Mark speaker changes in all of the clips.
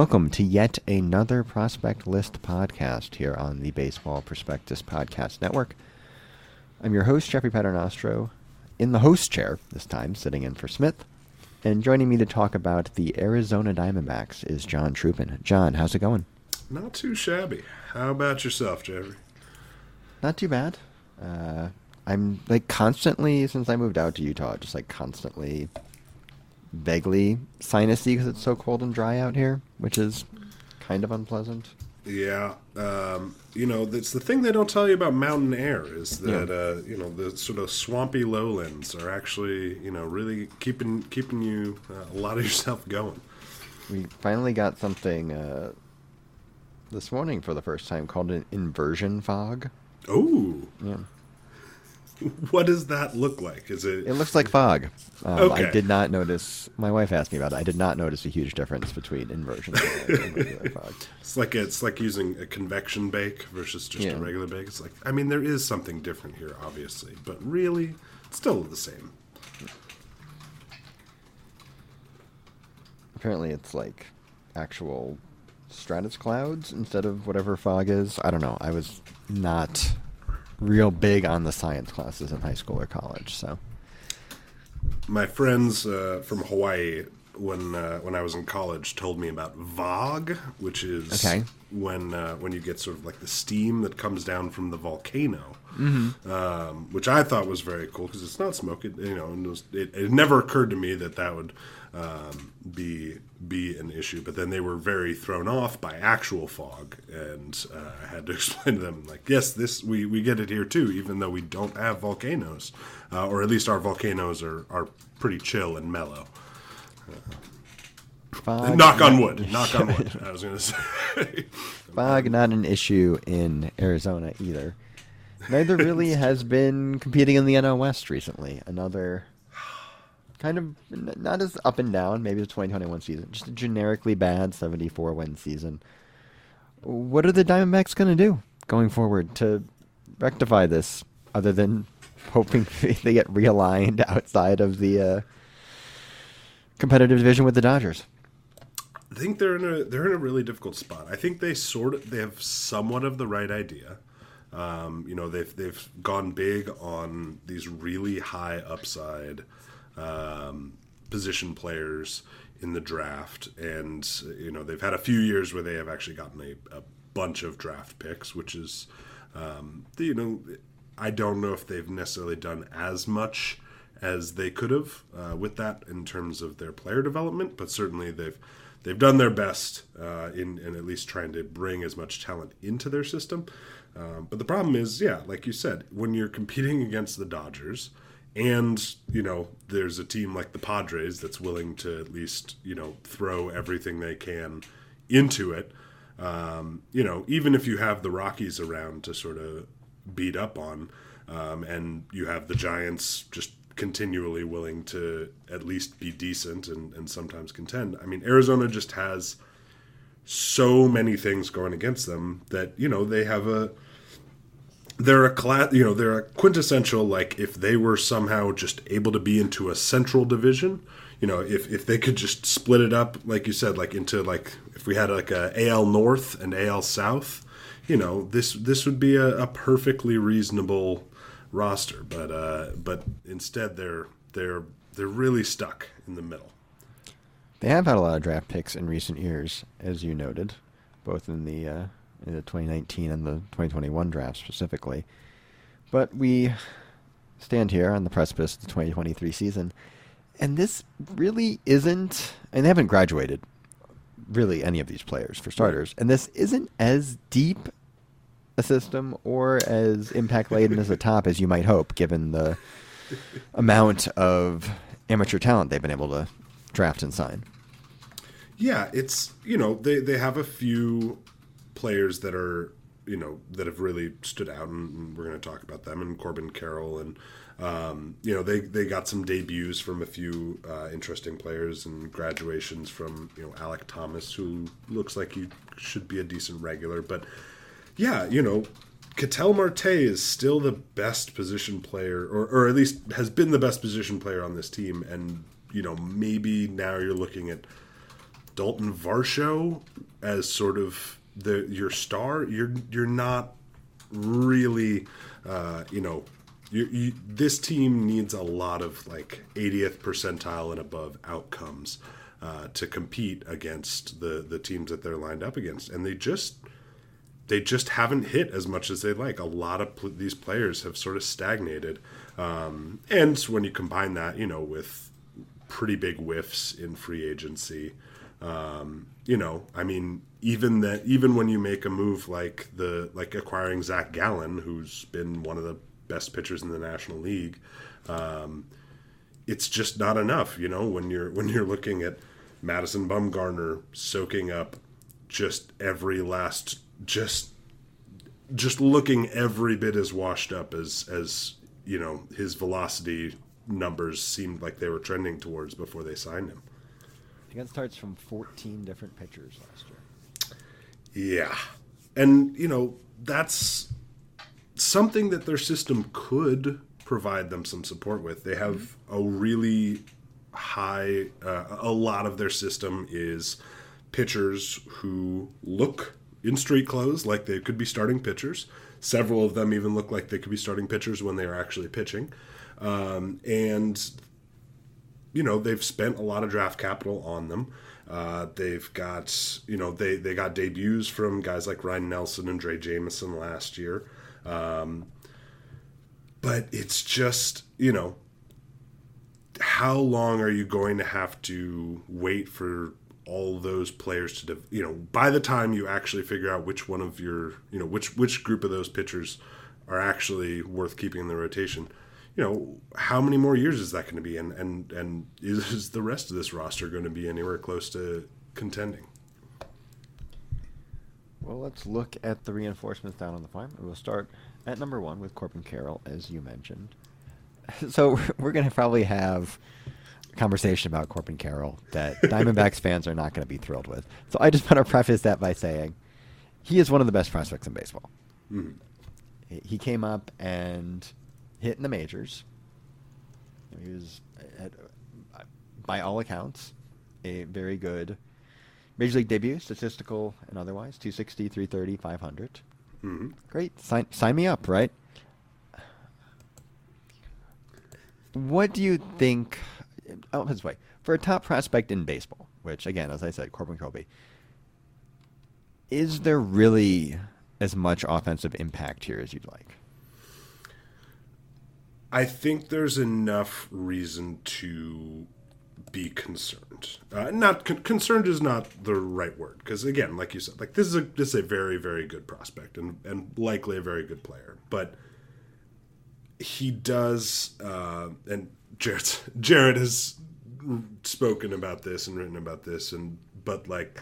Speaker 1: Welcome to yet another Prospect List podcast here on the Baseball Prospectus Podcast Network. I'm your host, Jeffrey Paternostro, in the host chair this time, sitting in for Smith. And joining me to talk about the Arizona Diamondbacks is John Trupin. John, how's it going?
Speaker 2: Not too shabby. How about yourself, Jeffrey?
Speaker 1: Not too bad. Uh, I'm like constantly, since I moved out to Utah, just like constantly vaguely sinusy because it's so cold and dry out here, which is kind of unpleasant.
Speaker 2: Yeah, um, you know, that's the thing they don't tell you about mountain air is that
Speaker 1: Yeah.
Speaker 2: uh, you know the sort of swampy lowlands are actually you know really keeping keeping you uh, a lot of yourself going.
Speaker 1: We finally got something uh, this morning for the first time called an inversion fog.
Speaker 2: Oh,
Speaker 1: Yeah.
Speaker 2: what does that look like? Is it?
Speaker 1: It looks like fog. Um,
Speaker 2: Okay.
Speaker 1: I did not notice. My wife asked me about it. I did not notice a huge difference between inversion and regular fog.
Speaker 2: It's like it's like using a convection bake versus just
Speaker 1: Yeah.
Speaker 2: a regular bake. It's like I mean there is something different here, obviously, but really, it's still the same.
Speaker 1: Apparently, it's like actual stratus clouds instead of whatever fog is. I don't know. I was not real big on the science classes in high school or college, so
Speaker 2: My friends uh, from Hawaii, when uh, when I was in college, told me about VOG, which is
Speaker 1: Okay.
Speaker 2: when uh, when you get sort of like the steam that comes down from the volcano,
Speaker 1: Mm-hmm.
Speaker 2: um, which I thought was very cool because it's not smoke. It, you know, and it, was, it, it never occurred to me that that would um, be be an issue. But then they were very thrown off by actual fog, and uh, I had to explain to them like, yes, this we, we get it here too, even though we don't have volcanoes, uh, or at least our volcanoes are are pretty chill and mellow.
Speaker 1: fog.
Speaker 2: knock on wood. Knock on wood. I was going to say.
Speaker 1: Fog not an issue in Arizona either. Neither really has been competing in the NL West recently. Another kind of not as up and down, maybe the 2021 season, just a generically bad 74 win season. What are the Diamondbacks going to do going forward to rectify this, other than hoping they get realigned outside of the uh, competitive division with the Dodgers?
Speaker 2: I think they're in a they're in a really difficult spot. I think they sort of they have somewhat of the right idea. Um, you know, they've they've gone big on these really high upside um, position players in the draft, and you know they've had a few years where they have actually gotten a, a bunch of draft picks, which is um, you know I don't know if they've necessarily done as much as they could have uh, with that in terms of their player development, but certainly they've they've done their best uh, in, in at least trying to bring as much talent into their system. Um, but the problem is, yeah, like you said, when you're competing against the Dodgers, and you know there's a team like the Padres that's willing to at least you know throw everything they can into it. Um, you know, even if you have the Rockies around to sort of beat up on, um, and you have the Giants just continually willing to at least be decent and, and sometimes contend. I mean, Arizona just has so many things going against them that you know they have a they're a class you know they're a quintessential like if they were somehow just able to be into a central division you know if if they could just split it up like you said like into like if we had like a AL North and AL South you know this this would be a, a perfectly reasonable roster. But uh but instead they're they're they're really stuck in the middle.
Speaker 1: They have had a lot of draft picks in recent years, as you noted, both in the uh, the 2019 and the 2021 draft specifically. But we stand here on the precipice of the 2023 season, and this really isn't. And they haven't graduated, really, any of these players for starters, and this isn't as deep a system or as impact laden as the top as you might hope, given the amount of amateur talent they've been able to draft and sign.
Speaker 2: Yeah, it's you know they they have a few players that are you know that have really stood out, and we're going to talk about them and Corbin Carroll and. Um, you know they, they got some debuts from a few uh, interesting players and graduations from you know Alek Thomas who looks like he should be a decent regular but yeah you know Ketel Marte is still the best position player or, or at least has been the best position player on this team and you know maybe now you're looking at Dalton Varsho as sort of the your star, you're you're not really, uh, you know, you, you, this team needs a lot of like 80th percentile and above outcomes uh, to compete against the the teams that they're lined up against, and they just they just haven't hit as much as they like. A lot of pl- these players have sort of stagnated, um, and when you combine that, you know, with pretty big whiffs in free agency. Um, you know, I mean, even that, even when you make a move like the like acquiring Zach Gallen, who's been one of the best pitchers in the National League, um, it's just not enough. You know, when you're when you're looking at Madison Bumgarner soaking up just every last just just looking every bit as washed up as as you know his velocity numbers seemed like they were trending towards before they signed him.
Speaker 1: He got starts from 14 different pitchers last
Speaker 2: year. Yeah. And, you know, that's something that their system could provide them some support with. They have a really high, uh, a lot of their system is pitchers who look in street clothes like they could be starting pitchers. Several of them even look like they could be starting pitchers when they are actually pitching. Um, and you know they've spent a lot of draft capital on them. Uh, they've got you know they they got debuts from guys like Ryan Nelson and Drey Jameson last year, um, but it's just you know how long are you going to have to wait for all those players to you know by the time you actually figure out which one of your you know which which group of those pitchers are actually worth keeping in the rotation you know, how many more years is that going to be? And and and is the rest of this roster going to be anywhere close to contending?
Speaker 1: Well, let's look at the reinforcements down on the farm. We'll start at number one with Corbin Carroll, as you mentioned. So we're going to probably have a conversation about Corbin Carroll that Diamondbacks fans are not going to be thrilled with. So I just want to preface that by saying he is one of the best prospects in baseball. Mm-hmm. He came up and hit in the majors. He was, uh, at, uh, by all accounts, a very good major league debut, statistical and otherwise. 260, 330, 500. Mm-hmm. Great. Sign, sign me up, right? What do you think? Uh, oh, this way. For a top prospect in baseball, which, again, as I said, Corbin Colby, is there really as much offensive impact here as you'd like?
Speaker 2: I think there's enough reason to be concerned. Uh, not con- concerned is not the right word because again, like you said, like this is a this is a very very good prospect and and likely a very good player, but he does uh, and Jarrett Jarrett has spoken about this and written about this and but like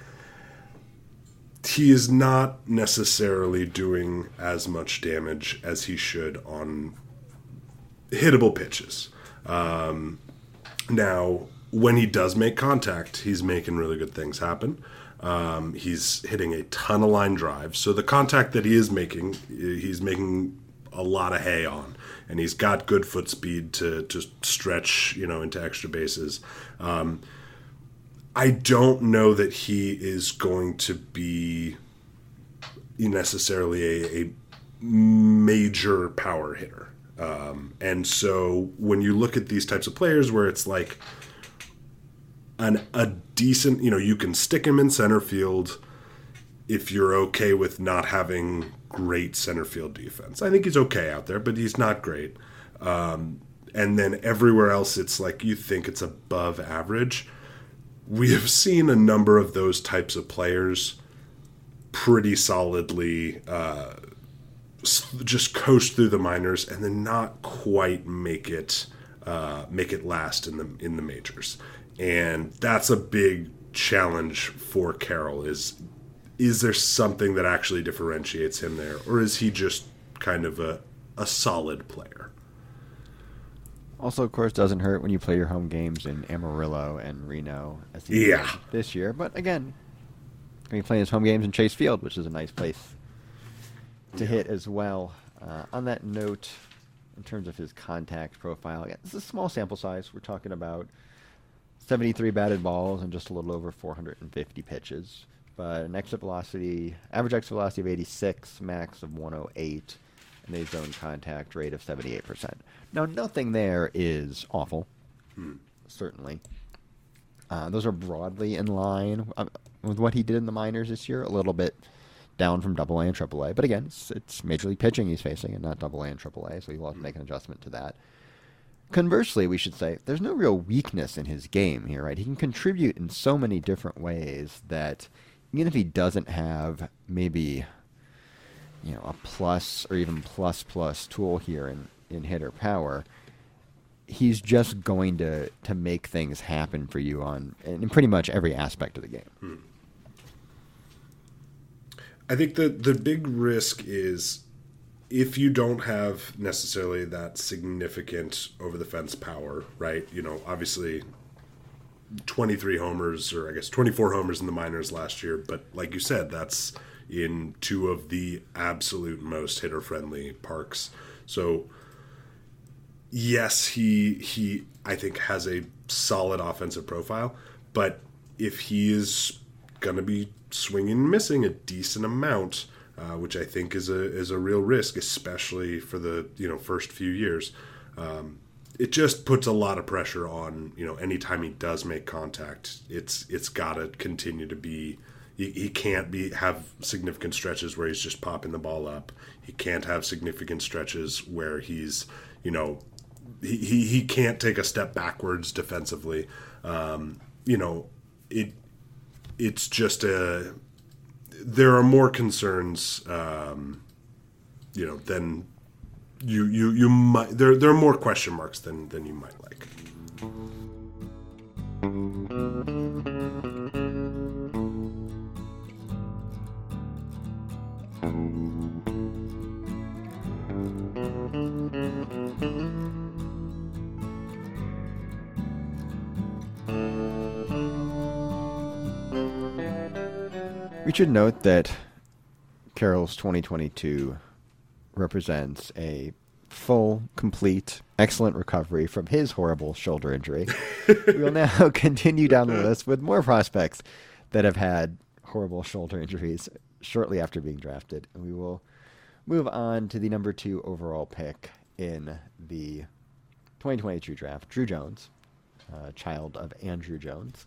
Speaker 2: he is not necessarily doing as much damage as he should on hittable pitches. Um, now, when he does make contact, he's making really good things happen. Um, he's hitting a ton of line drives. So the contact that he is making, he's making a lot of hay on, and he's got good foot speed to to stretch, you know, into extra bases. Um, I don't know that he is going to be necessarily a, a major power hitter. Um, and so when you look at these types of players where it's like, an a decent, you know, you can stick him in center field if you're okay with not having great center field defense. I think he's okay out there, but he's not great. Um, and then everywhere else, it's like you think it's above average. We have seen a number of those types of players pretty solidly uh, just coast through the minors and then not quite make it uh, make it last in the in the majors. And that's a big challenge for Carroll. Is is there something that actually differentiates him there, or is he just kind of a a solid player?
Speaker 1: Also, of course, doesn't hurt when you play your home games in Amarillo and Reno as
Speaker 2: he yeah.
Speaker 1: this year. But again, when playing his home games in Chase Field, which is a nice place to yeah. hit as well. Uh, on that note, in terms of his contact profile, yeah, this is a small sample size. We're talking about 73 batted balls and just a little over 450 pitches. But an exit velocity, average exit velocity of 86, max of 108 and a zone contact rate of 78%. Now, nothing there is awful, hmm. certainly. Uh, those are broadly in line uh, with what he did in the minors this year, a little bit down from Double A and Triple A. But again, it's, it's major league pitching he's facing and not Double A and Triple A, so he'll have to make an adjustment to that. Conversely, we should say there's no real weakness in his game here, right? He can contribute in so many different ways that even if he doesn't have maybe you know a plus or even plus plus tool here in, in hitter power, he's just going to to make things happen for you on in pretty much every aspect of the game. Hmm.
Speaker 2: I think the the big risk is if you don't have necessarily that significant over the fence power, right? You know, obviously 23 homers or I guess 24 homers in the minors last year, but like you said, that's in two of the absolute most hitter friendly parks. So yes, he he I think has a solid offensive profile, but if he is going to be swinging and missing a decent amount, uh, which I think is a is a real risk, especially for the you know first few years. Um, it just puts a lot of pressure on you know anytime he does make contact, it's it's got to continue to be he, he can't be have significant stretches where he's just popping the ball up. He can't have significant stretches where he's, you know, he, he, he can't take a step backwards defensively. Um, you know, it it's just a there are more concerns, um, you know, than you you you might there there are more question marks than than you might like.
Speaker 1: We should note that Carroll's 2022 represents a full, complete, excellent recovery from his horrible shoulder injury. we will now continue down the list with more prospects that have had horrible shoulder injuries shortly after being drafted. And we will move on to the number two overall pick in the 2022 draft, Druw Jones, uh, child of Andruw Jones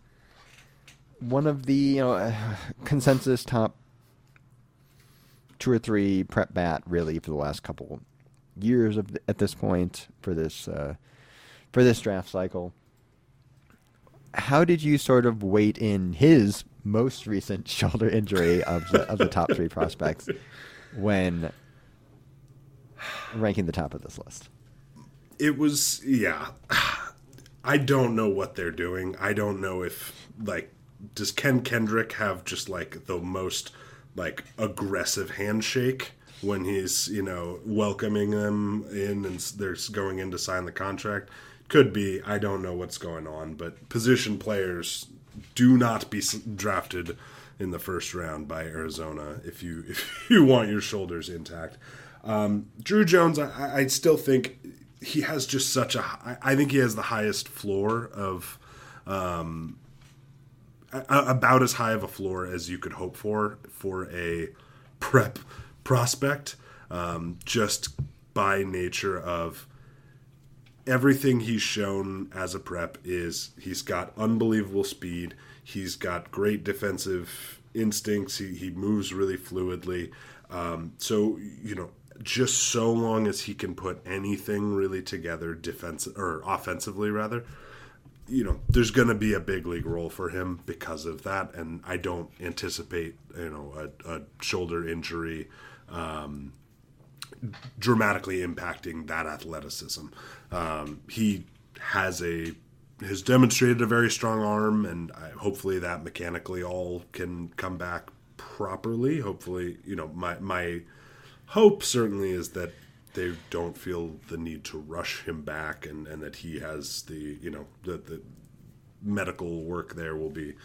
Speaker 1: one of the you know uh, consensus top two or three prep bat really for the last couple years of the, at this point for this uh, for this draft cycle. How did you sort of weight in his most recent shoulder injury of the of the top three prospects when ranking the top of this list?
Speaker 2: It was yeah. I don't know what they're doing. I don't know if like does Ken Kendrick have just like the most like aggressive handshake when he's you know welcoming them in and they're going in to sign the contract? Could be. I don't know what's going on, but position players do not be drafted in the first round by Arizona if you if you want your shoulders intact. Um, Druw Jones, I, I still think he has just such a. I think he has the highest floor of um, about as high of a floor as you could hope for for a prep prospect, um, just by nature of everything he's shown as a prep is he's got unbelievable speed. He's got great defensive instincts. He, he moves really fluidly. Um, so, you know, just so long as he can put anything really together defense or offensively rather, you know, there's going to be a big league role for him because of that. And I don't anticipate, you know, a, a shoulder injury um, dramatically impacting that athleticism. Um, he has a has demonstrated a very strong arm, and I, hopefully that mechanically all can come back properly. Hopefully, you know, my my hope certainly is that they don't feel the need to rush him back, and and that he has the you know that the medical work there will be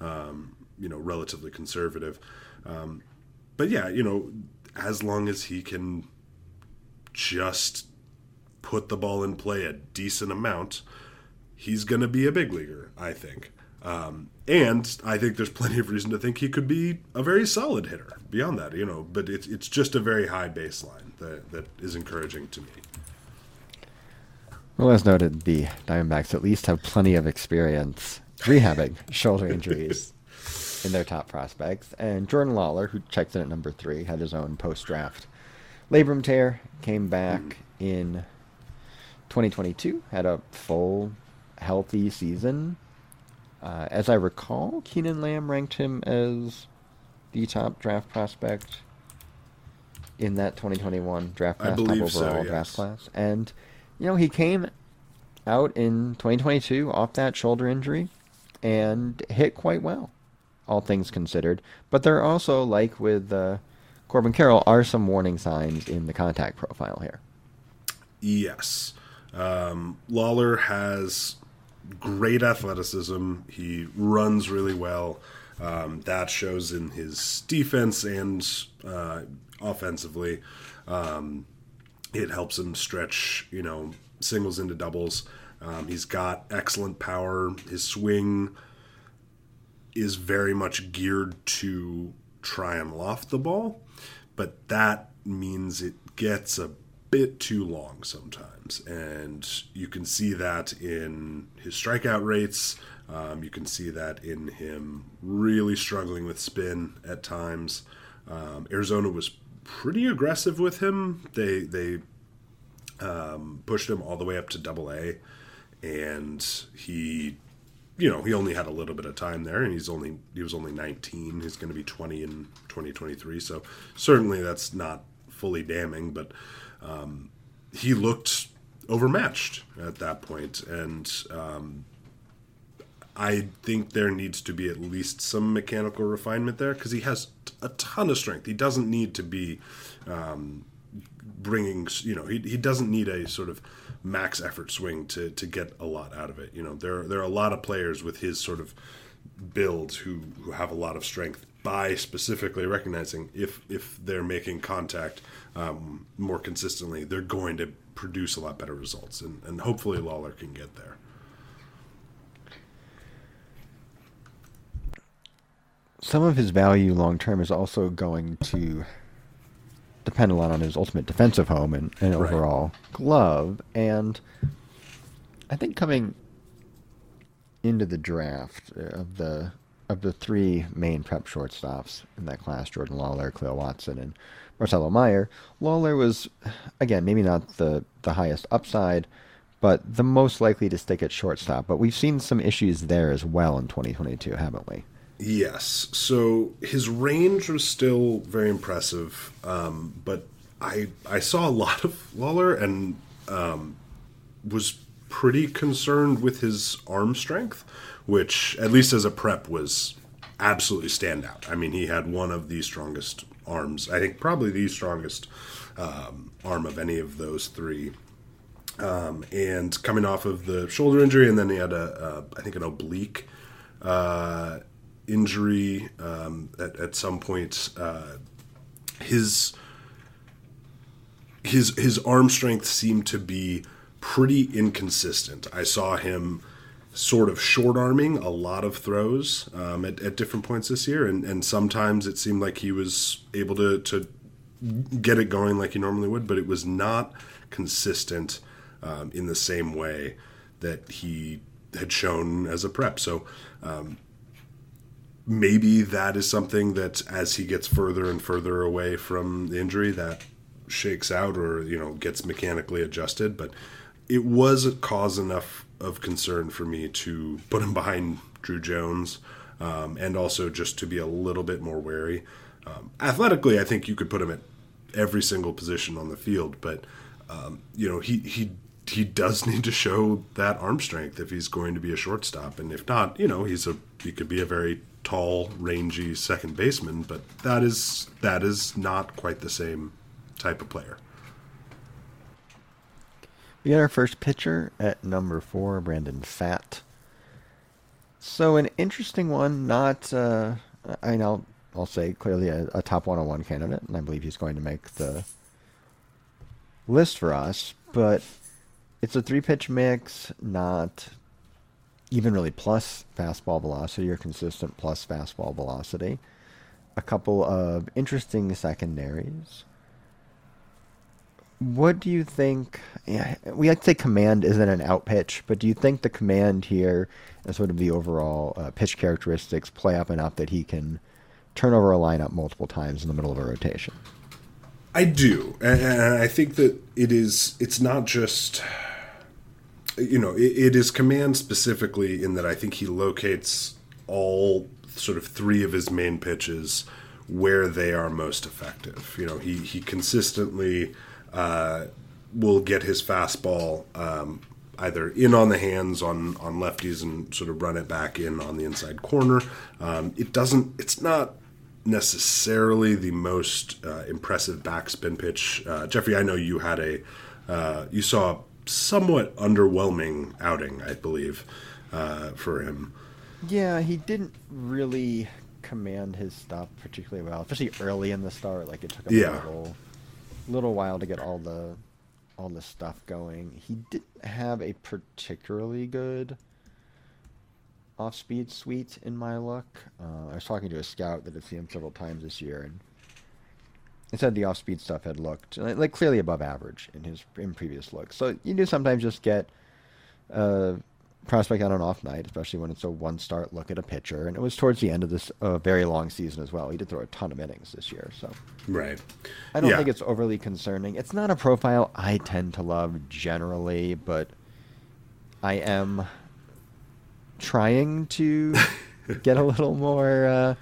Speaker 2: um, you know relatively conservative. Um, but yeah, you know, as long as he can just put the ball in play a decent amount, he's going to be a big leaguer, I think. Um, and I think there's plenty of reason to think he could be a very solid hitter beyond that, you know, but it's, it's just a very high baseline that, that is encouraging to me.
Speaker 1: Well, as noted, the Diamondbacks at least have plenty of experience rehabbing shoulder injuries in their top prospects. And Jordan Lawlar, who checked in at number three, had his own post draft labrum tear, came back in 2022, had a full, healthy season. Uh, as I recall, Keanan Lamb ranked him as the top draft prospect in that 2021 draft class, top overall
Speaker 2: so, yes.
Speaker 1: draft class. And, you know, he came out in 2022 off that shoulder injury and hit quite well, all things considered. But there are also, like with uh, Corbin Carroll, are some warning signs in the contact profile here.
Speaker 2: Yes. Um, Lawlar has great athleticism. He runs really well. Um, that shows in his defense and uh, offensively. Um, it helps him stretch, you know, singles into doubles. Um, he's got excellent power. His swing is very much geared to try and loft the ball, but that means it gets a bit too long sometimes. And you can see that in his strikeout rates. Um, you can see that in him really struggling with spin at times. Um, Arizona was pretty aggressive with him. They they um, pushed him all the way up to Double A, and he, you know, he only had a little bit of time there, and he's only he was only 19. He's going to be 20 in 2023, so certainly that's not fully damning, but um, he looked overmatched at that point, and um, I think there needs to be at least some mechanical refinement there because he has a ton of strength. He doesn't need to be um, bringing, you know, he, he doesn't need a sort of max effort swing to, to get a lot out of it. You know, there there are a lot of players with his sort of build who, who have a lot of strength by specifically recognizing if if they're making contact um, more consistently, they're going to produce a lot better results, and, and hopefully Lawlar can get there.
Speaker 1: Some of his value long term is also going to depend a lot on his ultimate defensive home and, and
Speaker 2: Right.
Speaker 1: overall glove. And I think coming into the draft of the of the three main prep shortstops in that class, Jordan Lawlar, Cleo Watson, and Marcelo Meyer, Lawlar was again maybe not the the highest upside, but the most likely to stick at shortstop. But we've seen some issues there as well in 2022, haven't we?
Speaker 2: Yes. So his range was still very impressive, um, but I I saw a lot of Lawlar and um, was pretty concerned with his arm strength, which at least as a prep was absolutely standout. I mean, he had one of the strongest arms. I think probably the strongest um, arm of any of those three. Um, and coming off of the shoulder injury, and then he had a, a I think an oblique uh, injury um, at, at some point. Uh, his his his arm strength seemed to be pretty inconsistent. I saw him sort of short arming a lot of throws um, at, at different points this year, and, and sometimes it seemed like he was able to, to get it going like he normally would, but it was not consistent. um, in the same way that he had shown as a prep. So um, maybe that is something that as he gets further and further away from the injury that shakes out or you know gets mechanically adjusted but it was a cause enough of concern for me to put him behind Druw Jones um, and also just to be a little bit more wary. Um, athletically, I think you could put him at every single position on the field, but um, you know he he he does need to show that arm strength if he's going to be a shortstop, and if not, you know he's a he could be a very tall, rangy second baseman, but that is that is not quite the same type of player.
Speaker 1: We got our first pitcher at number four, Brandon Pfaadt. So an interesting one, not uh, I know I'll say clearly a, a top 101 candidate, and I believe he's going to make the list for us. But it's a three pitch mix, not even really plus fastball velocity or consistent plus fastball velocity. A couple of interesting secondaries. What do you think? Yeah, we like to say command isn't an out pitch, but do you think the command here and sort of the overall uh, pitch characteristics play up enough that he can turn over a lineup multiple times in the middle of a rotation?
Speaker 2: I do, and I think that it is. It's not just you know, it, it is command specifically in that I think he locates all sort of three of his main pitches where they are most effective. You know, he he consistently uh, will get his fastball um, either in on the hands on on lefties and sort of run it back in on the inside corner. Um, it doesn't. It's not necessarily the most uh, impressive backspin pitch. Uh, Jeffrey, I know you had a uh, you saw a somewhat underwhelming outing, I believe, uh, for him.
Speaker 1: Yeah, he didn't really command his stuff particularly well, especially early in the start. Like it took him
Speaker 2: Yeah.
Speaker 1: a little, little while to get all the all the stuff going. He didn't have a particularly good off-speed suite in my look. Uh, I was talking to a scout that had seen him several times this year, and he said the off-speed stuff had looked like, clearly above average in his in previous looks. So you do sometimes just get a prospect on an off night, especially when it's a one-start look at a pitcher. And it was towards the end of this uh, very long season as well. He did throw a ton of innings this year, so
Speaker 2: Right.
Speaker 1: I don't
Speaker 2: Yeah.
Speaker 1: think it's overly concerning. It's not a profile I tend to love generally, but I am trying to get a little more uh,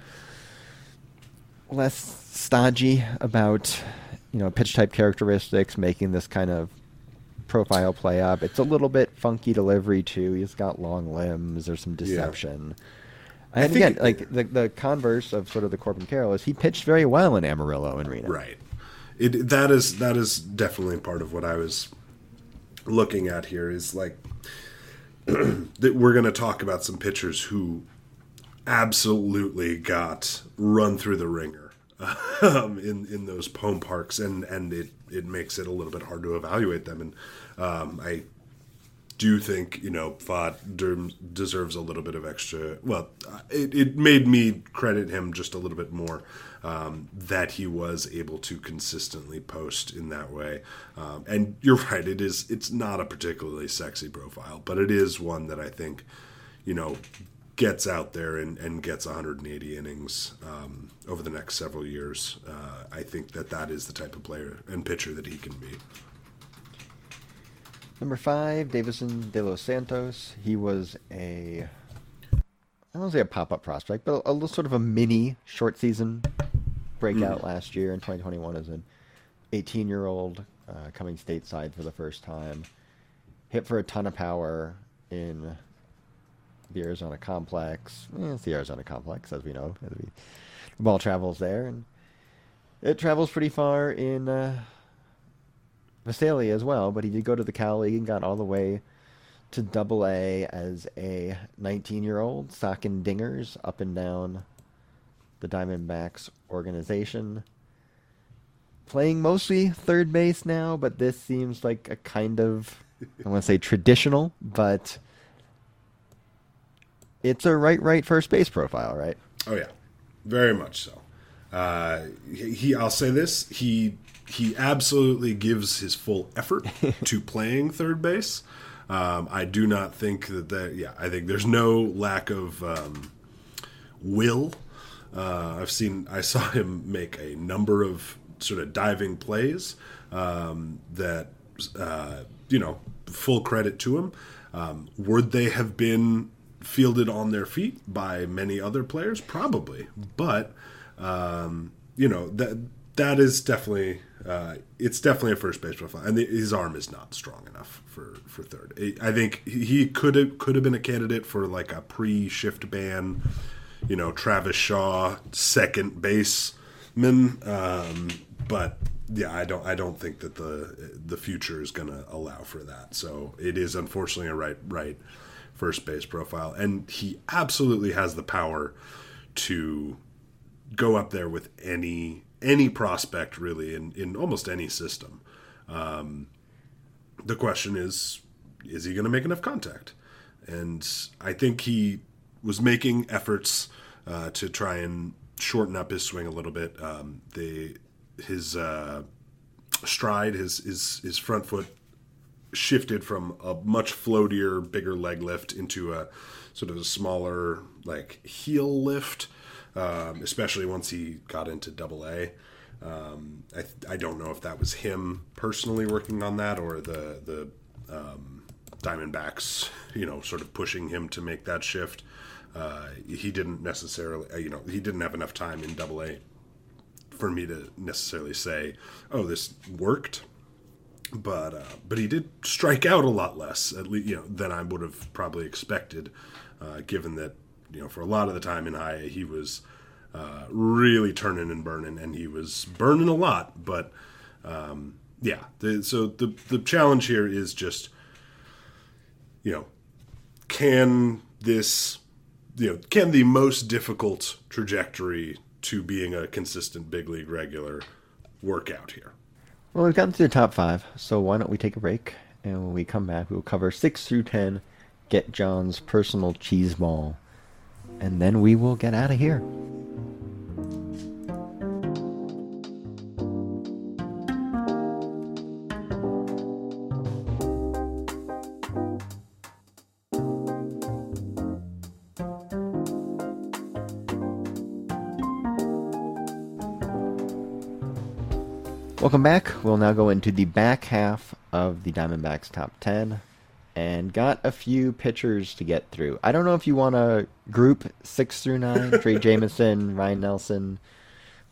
Speaker 1: less stodgy about you know pitch type characteristics, making this kind of profile play up. It's a little bit funky delivery too. He's got long limbs. There's some deception.
Speaker 2: I
Speaker 1: And
Speaker 2: think
Speaker 1: again,
Speaker 2: it-
Speaker 1: like the the converse of sort of the Corbin Carroll is he pitched very well in Amarillo and Reno.
Speaker 2: Right. It that is that is definitely part of what I was looking at here is like that we're going to talk about some pitchers who absolutely got run through the ringer um, in in those home parks, and and it it makes it a little bit hard to evaluate them. And um, I do think you know der- deserves a little bit of extra. Well, it, it made me credit him just a little bit more um, that he was able to consistently post in that way. Um, and you're right; it is. It's not a particularly sexy profile, but it is one that I think you know gets out there and, and gets 180 innings um, over the next several years. Uh, I think that that is the type of player and pitcher that he can be.
Speaker 1: Number five, Davison De Los Santos. He was a, I don't want to say a pop-up prospect, but a, little sort of a mini short season breakout last year in 2021 as an 18-year-old uh, coming stateside for the first time. Hit for a ton of power in the Arizona complex. Eh, it's the Arizona complex, as we know. As we, the ball travels there, and it travels pretty far in uh, Visalia as well. But he did go to the Cal League and got all the way to Double A as a 19-year-old, socking dingers up and down the Diamondbacks organization. Playing mostly third base now, but this seems like a kind of I want to say traditional, but it's a right right first base profile, right?
Speaker 2: Oh yeah, very much so. Uh, he, I'll say this: he he absolutely gives his full effort to playing third base. Um, I do not think that that. Yeah, I think there's no lack of um, will. Uh, I've seen. I saw him make a number of sort of diving plays um, that uh, you know full credit to him. Um, would they have been fielded on their feet by many other players? Probably, but um, you know that that is definitely uh, it's definitely a first base profile, and the, his arm is not strong enough for for third. I think he could have could have been a candidate for like a pre shift ban, you know, Travis Shaw second baseman, um, but yeah, I don't I don't think that the the future is going to allow for that. So it is unfortunately a right right first base profile, and he absolutely has the power to go up there with any any prospect really in, in almost any system. Um, the question is, is he going to make enough contact? And I think he was making efforts uh, to try and shorten up his swing a little bit. Um, they his uh, stride, his his his front foot shifted from a much floatier, bigger leg lift into a sort of a smaller like heel lift um, especially once he got into Double A. Um, I, I don't know if that was him personally working on that or the the um, Diamondbacks, you know, sort of pushing him to make that shift. Uh, he didn't necessarily, uh, you know, he didn't have enough time in Double A for me to necessarily say, "Oh, this worked." But uh, but he did strike out a lot less, at least you know, than I would have probably expected, uh, given that you know, for a lot of the time in high he was uh, really turning and burning, and he was burning a lot. But um, yeah, the, so the the challenge here is just, you know, can this, you know, can the most difficult trajectory to being a consistent big league regular work out here?
Speaker 1: Well, we've gotten to the top five, so why don't we take a break? And when we come back, we will cover six through ten. Get John's personal cheese ball and then we will get out of here. Welcome back. We'll now go into the back half of the Diamondbacks top 10 and got a few pitchers to get through. I don't know if you want to group six through nine: Drey Jameson, Ryan Nelson,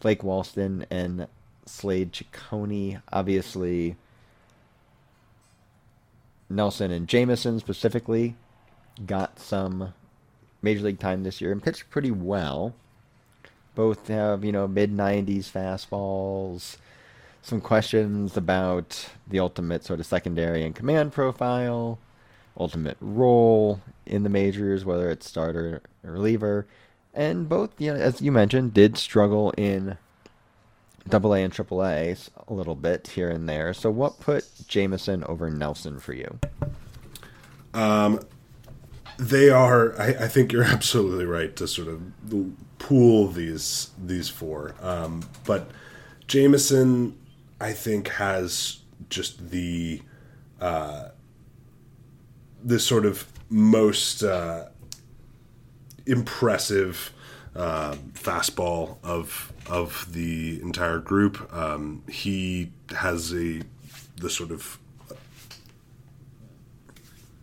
Speaker 1: Blake Walston, and Slade Cecconi. Obviously, Nelson and Jameson specifically got some major league time this year and pitched pretty well. Both have you know mid nineties fastballs. Some questions about the ultimate sort of secondary and command profile ultimate role in the majors, whether it's starter or reliever. And both, you know, as you mentioned, did struggle in Double A and Triple A a little bit here and there. So, what put Jameson over Nelson for you?
Speaker 2: Um, they are. I, I think you're absolutely right to sort of pool these these four. Um, but Jameson, I think, has just the uh, the sort of most uh, impressive uh, fastball of of the entire group. Um, he has a the sort of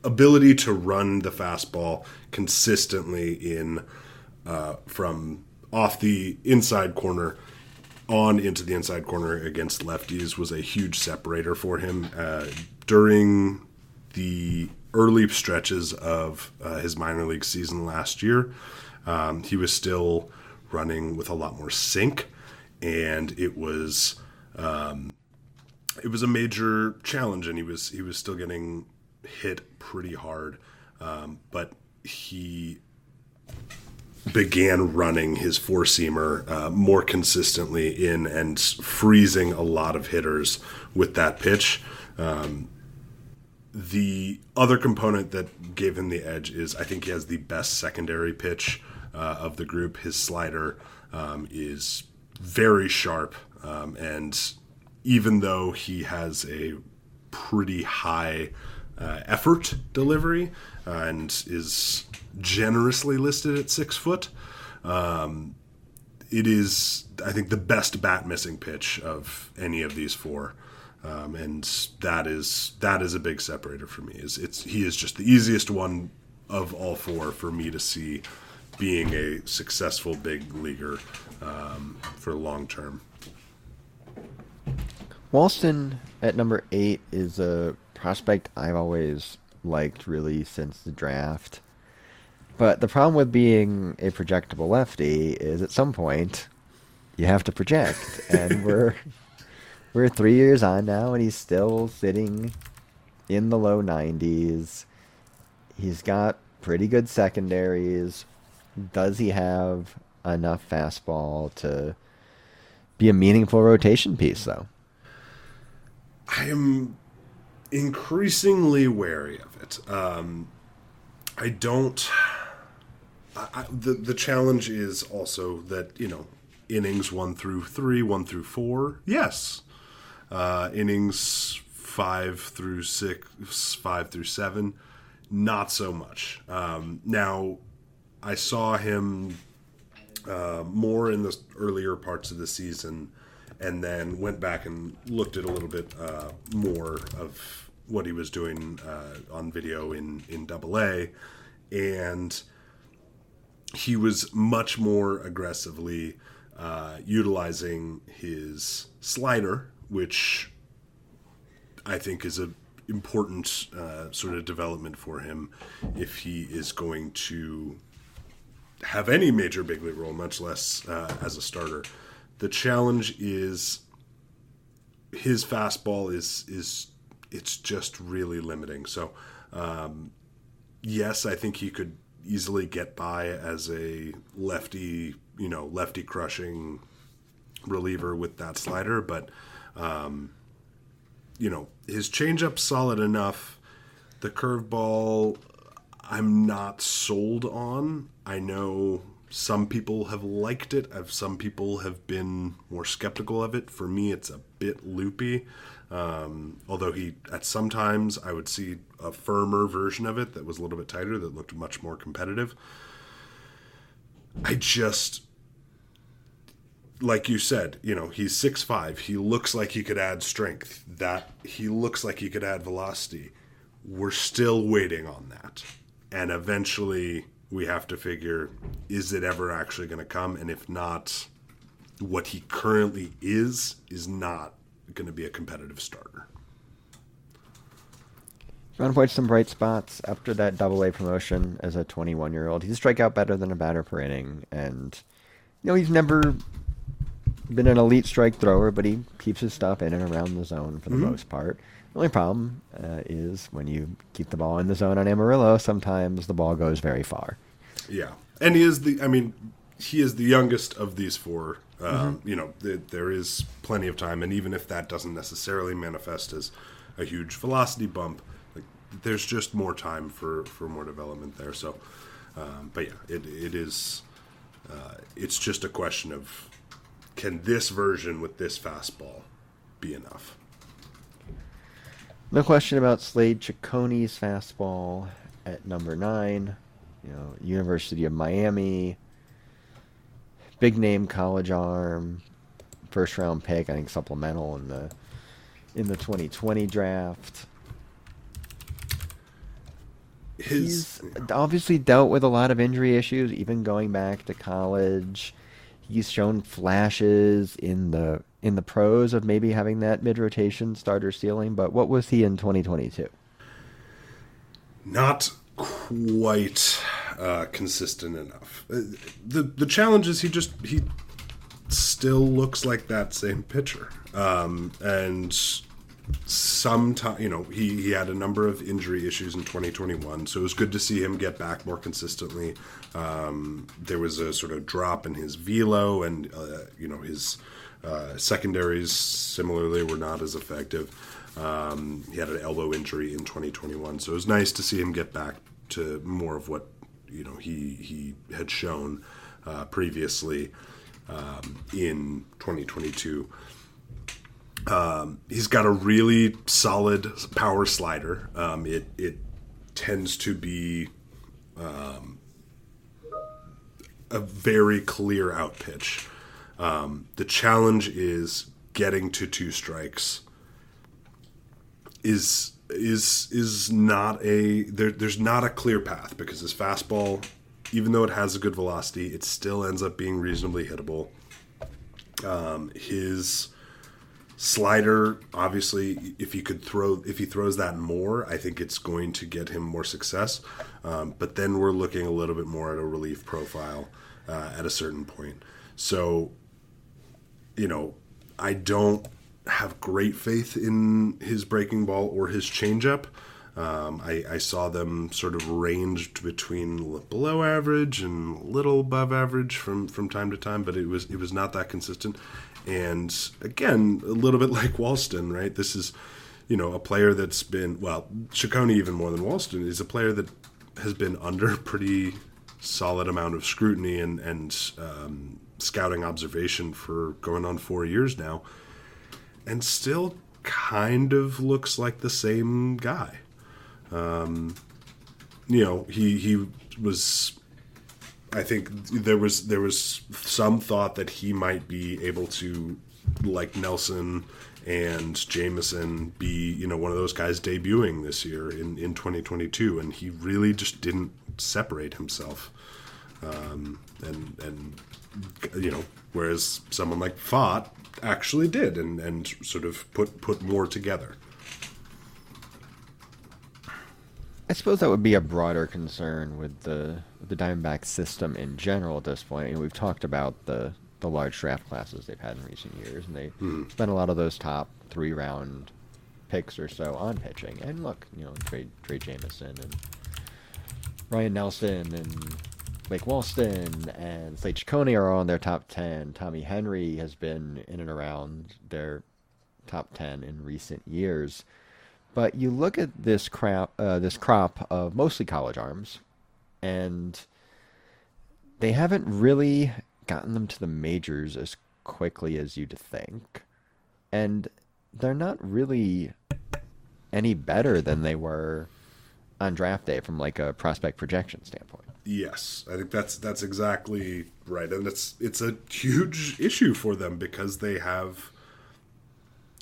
Speaker 2: ability to run the fastball consistently in uh, from off the inside corner on into the inside corner against lefties was a huge separator for him. Uh, during the early stretches of uh, his minor league season last year, um, he was still running with a lot more sink, and it was um, it was a major challenge, and he was he was still getting hit pretty hard, um, but he began running his four seamer uh, more consistently in and freezing a lot of hitters with that pitch. Um, the other component that gave him the edge is I think he has the best secondary pitch uh, of the group. His slider um, is very sharp, um, and even though he has a pretty high uh, effort delivery uh, and is generously listed at six foot, um, it is I think the best bat missing pitch of any of these four. Um, and that is that is a big separator for me. Is it's he is just the easiest one of all four for me to see being a successful big leaguer um, for long term.
Speaker 1: Walston at number eight is a prospect I've always liked really since the draft. But the problem with being a projectable lefty is at some point you have to project, and we're we're three years on now, and he's still sitting in the low 90s. He's got pretty good secondaries. Does he have enough fastball to be a meaningful rotation piece, though?
Speaker 2: I am increasingly wary of it. Um, I don't. I, the the challenge is also that you know innings one through three, one through four, yes. Uh, innings five through six, five through seven, not so much. Um, now, I saw him uh, more in the earlier parts of the season, and then went back and looked at a little bit uh, more of what he was doing uh, on video in in Double A, and he was much more aggressively uh, utilizing his slider, which I think is a important uh, sort of development for him if he is going to have any major big league role, much less uh, as a starter. The challenge is his fastball is is it's just really limiting. So um, yes, I think he could easily get by as a lefty, you know, lefty crushing reliever with that slider, but um, you know, his changeup solid enough. The curveball, I'm not sold on. I know some people have liked it. I've, some people have been more skeptical of it. For me, it's a bit loopy. Um, although he, at some times, I would see a firmer version of it that was a little bit tighter, that looked much more competitive. I just, like you said, you know, he's six five. He looks like he could add strength. That he looks like he could add velocity. We're still waiting on that, and eventually we have to figure: is it ever actually going to come? And if not, what he currently is is not going to be a competitive starter.
Speaker 1: Ron points some bright spots after that double A promotion as a 21 year old. He's a strikeout better than a batter per inning. And, you know, he's never been an elite strike thrower, but he keeps his stuff in and around the zone for the mm-hmm. most part. The only problem uh, is when you keep the ball in the zone on Amarillo, sometimes the ball goes very far.
Speaker 2: Yeah. And he is the, I mean, he is the youngest of these four. Um, mm-hmm. You know, th- there is plenty of time. And even if that doesn't necessarily manifest as a huge velocity bump, like, there's just more time for, for more development there. So, um, but yeah, it, it is, uh, it's just a question of can this version with this fastball be enough?
Speaker 1: No question about Slade Cecconi's fastball at number nine. You know, University of Miami, big name college arm, first round pick, I think supplemental in the in the 2020 draft. His, He's obviously dealt with a lot of injury issues, even going back to college he's shown flashes in the in the pros of maybe having that mid rotation starter ceiling, but what was he in 2022?
Speaker 2: Not quite uh, consistent enough. Uh, the the challenge is he just he still looks like that same pitcher, um, and sometime you know he he had a number of injury issues in 2021 so it was good to see him get back more consistently. Um, there was a sort of drop in his velo and uh, you know his uh, secondaries similarly were not as effective. Um, he had an elbow injury in 2021 so it was nice to see him get back to more of what you know he he had shown uh, previously um, in 2022. Um, he's got a really solid power slider. Um, it it tends to be um, a very clear out pitch. Um, the challenge is getting to two strikes. Is is is not a there, there's not a clear path because his fastball, even though it has a good velocity, it still ends up being reasonably hittable. Um, his slider obviously if he could throw if he throws that more i think it's going to get him more success um, but then we're looking a little bit more at a relief profile uh, at a certain point so you know i don't have great faith in his breaking ball or his changeup um, I, I saw them sort of ranged between below average and little above average from, from time to time, but it was it was not that consistent. And again, a little bit like Walston, right? This is, you know, a player that's been, well, Cecconi even more than Walston, is a player that has been under pretty solid amount of scrutiny and, and um, scouting observation for going on four years now, and still kind of looks like the same guy. Um, you know, he he was I think there was there was some thought that he might be able to, like Nelson and Jameson, be you know one of those guys debuting this year in in 2022, and he really just didn't separate himself. Um, and and you know, whereas someone like Pfaadt actually did, and and sort of put put more together.
Speaker 1: I suppose that would be a broader concern with the the Diamondback system in general at this point. Know, we've talked about the the large draft classes they've had in recent years, and they
Speaker 2: Hmm.
Speaker 1: spent a lot of those top three round picks or so on pitching. And look, you know, Drey Drey Jameson and Ryan Nelson and Blake Walston and Slade Cecconi are on their top ten. Tommy Henry has been in and around their top ten in recent years. But you look at this crop, uh, this crop of mostly college arms, and they haven't really gotten them to the majors as quickly as you'd think, and they're not really any better than they were on draft day from like a prospect projection standpoint.
Speaker 2: Yes, I think that's that's exactly right, and it's it's a huge issue for them because they have,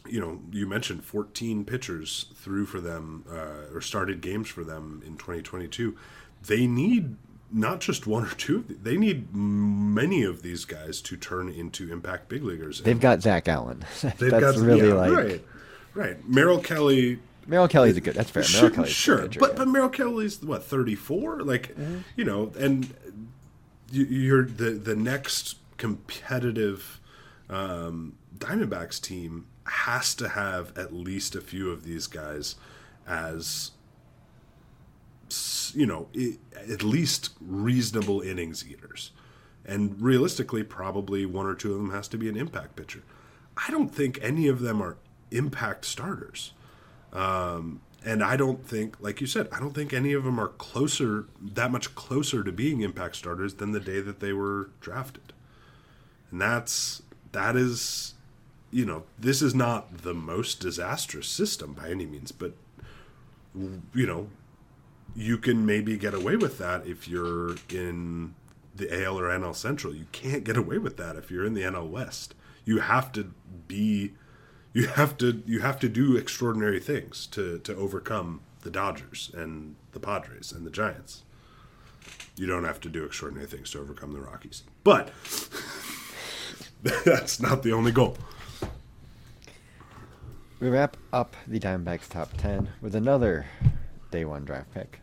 Speaker 2: you know, you mentioned 14 pitchers through for them uh, or started games for them in 2022. They need not just one or two; they need many of these guys to turn into impact big leaguers.
Speaker 1: They've got Zach Allen.
Speaker 2: They've
Speaker 1: that's
Speaker 2: got
Speaker 1: really
Speaker 2: yeah,
Speaker 1: like
Speaker 2: right, right. Merrill Kelly
Speaker 1: Merrill Kelly's a good. That's fair.
Speaker 2: Sure,
Speaker 1: Merrill Kelly's a good
Speaker 2: sure.
Speaker 1: pitcher,
Speaker 2: but
Speaker 1: yeah.
Speaker 2: but Merrill Kelly's what thirty four, like you know, and you, you're the the next competitive um, Diamondbacks team has to have at least a few of these guys as you know i at least reasonable innings eaters, and realistically, probably one or two of them has to be an impact pitcher. I don't think any of them are impact starters. Um, and I don't think, like you said, I don't think any of them are closer, that much closer to being impact starters than the day that they were drafted. And that's, that is, you know, this is not the most disastrous system by any means, but, you know, you can maybe get away with that if you're in the AL or NL Central. You can't get away with that if you're in the NL West. You have to be you have to you have to do extraordinary things to to overcome the Dodgers and the Padres and the Giants. You don't have to do extraordinary things to overcome the Rockies. But that's not the only goal.
Speaker 1: We wrap up the Diamondbacks top 10 with another day one draft pick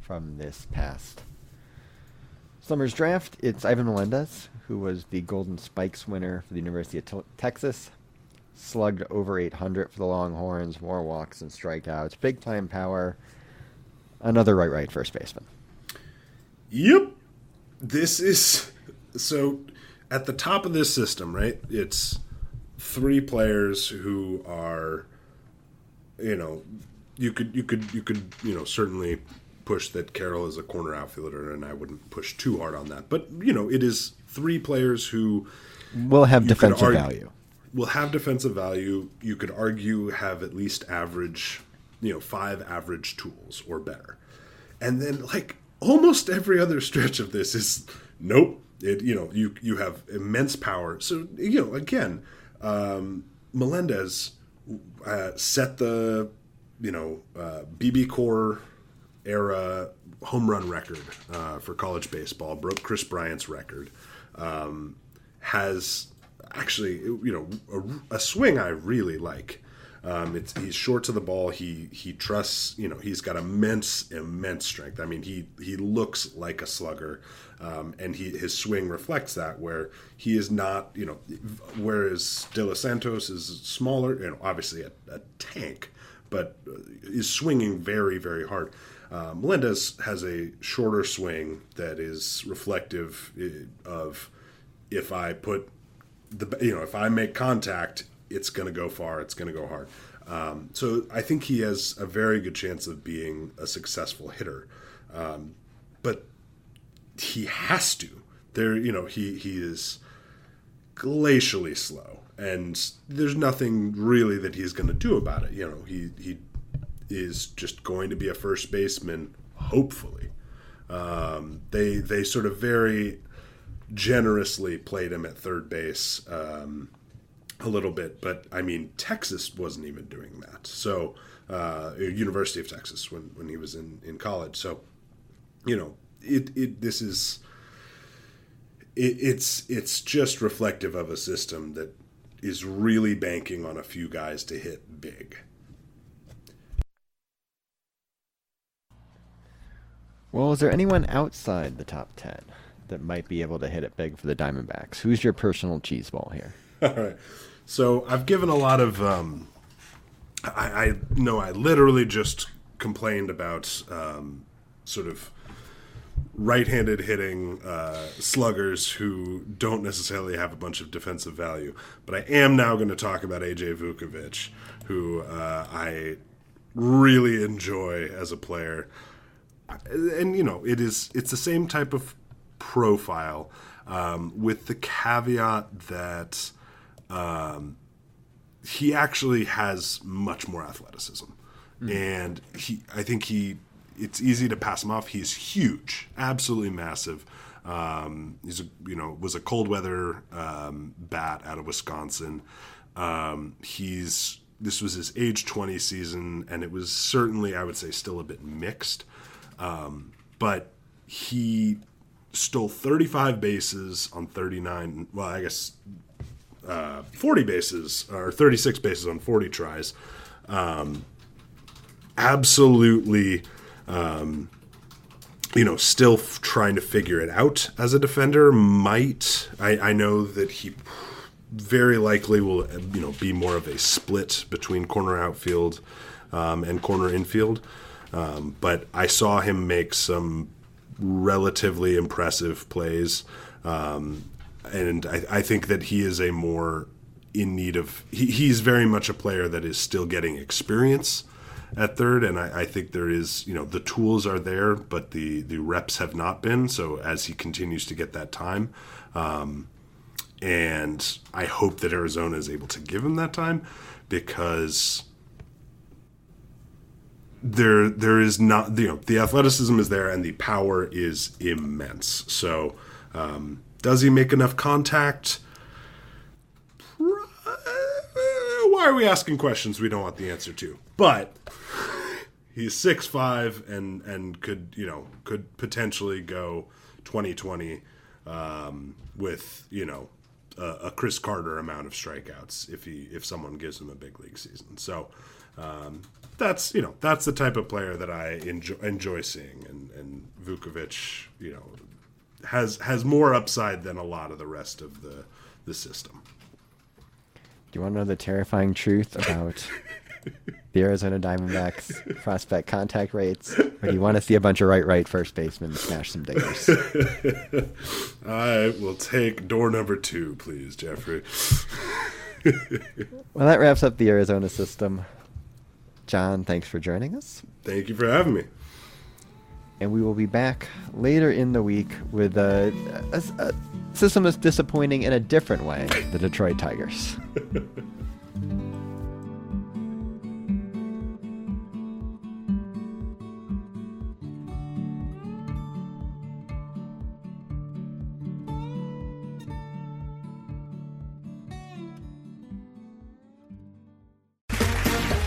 Speaker 1: from this past summer's draft. It's Ivan Melendez, who was the Golden Spikes winner for the University of Te- Texas. Slugged over 800 for the Longhorns, more walks and strikeouts, big time power. Another right right first baseman.
Speaker 2: Yep. This is so at the top of this system, right? It's three players who are you know, you could you could you could, you know, certainly push that Carroll is a corner outfielder and I wouldn't push too hard on that. But, you know, it is three players who
Speaker 1: Will have defensive
Speaker 2: argue-
Speaker 1: value.
Speaker 2: Will have defensive value. You could argue have at least average, you know, five average tools or better. And then like almost every other stretch of this is nope. It you know you you have immense power. So you know again, um, Melendez uh, set the you know uh, BBCOR era home run record uh, for college baseball. Broke Kris Bryant's record. Um, has actually you know a, a swing I really like. Um, it's he's short to the ball. He he trusts. You know he's got immense immense strength. I mean he he looks like a slugger, um, and he his swing reflects that. Where he is not. You know, whereas De Los Santos is smaller and obviously a, a tank, but uh, is swinging very very hard. Uh, Melendez has a shorter swing that is reflective uh, of if I put the you know if I make contact, it's going to go far. It's going to go hard. Um, so I think he has a very good chance of being a successful hitter, um, but he has to. There, you know, he he is glacially slow, and there's nothing really that he's going to do about it. You know, he he is just going to be a first baseman, hopefully. Um, they they sort of very generously played him at third base um, a little bit, but I mean Texas wasn't even doing that. So uh, University of Texas when when he was in in college. So you know it it this is it, it's it's just reflective of a system that is really banking on a few guys to hit big.
Speaker 1: Well, is there anyone outside the top 10 that might be able to hit it big for the Diamondbacks? Who's your personal cheese ball here?
Speaker 2: All right. So I've given a lot of. Um, I, I know I literally just complained about um, sort of right-handed hitting uh, sluggers who don't necessarily have a bunch of defensive value. But I am now going to talk about AJ Vukovich, who uh, I really enjoy as a player. And you know, it is it's the same type of profile, um, with the caveat that um, he actually has much more athleticism, and he I think he it's easy to pass him off. He's huge, absolutely massive. Um, he's a, you know was a cold weather um, bat out of Wisconsin. Um, he's this was his age 20 season, and it was certainly I would say still a bit mixed, um, but he stole 35 bases on 39. Well, I guess uh, 40 bases or 36 bases on 40 tries. Um, absolutely, um, you know, still f- trying to figure it out as a defender. Might I, I know that he very likely will, you know, be more of a split between corner outfield um, and corner infield. Um, but I saw him make some relatively impressive plays. Um, and I, I think that he is a more in need of he, he's very much a player that is still getting experience at third and I, I think there is you know the tools are there but the the reps have not been so as he continues to get that time um, and I hope that Arizona is able to give him that time because there there is not you know the athleticism is there and the power is immense. So um, does he make enough contact? Why are we asking questions we don't want the answer to? But he's six five and and could you know could potentially go 2020 um, with you know a, a Chris Carter amount of strikeouts if he if someone gives him a big league season. So um, that's you know that's the type of player that I enjoy enjoy seeing and and Vukovich you know has has more upside than a lot of the rest of the the system.
Speaker 1: Do you want to know the terrifying truth about the Arizona Diamondbacks prospect contact rates? Or do you want to see a bunch of right right first basemen smash some dingers?
Speaker 2: I will take door number two, please, Jeffrey.
Speaker 1: well, that wraps up the Arizona system. John, thanks for joining us.
Speaker 2: Thank you for having me.
Speaker 1: And we will be back later in the week with a, a, a system that's disappointing in a different way. The Detroit Tigers.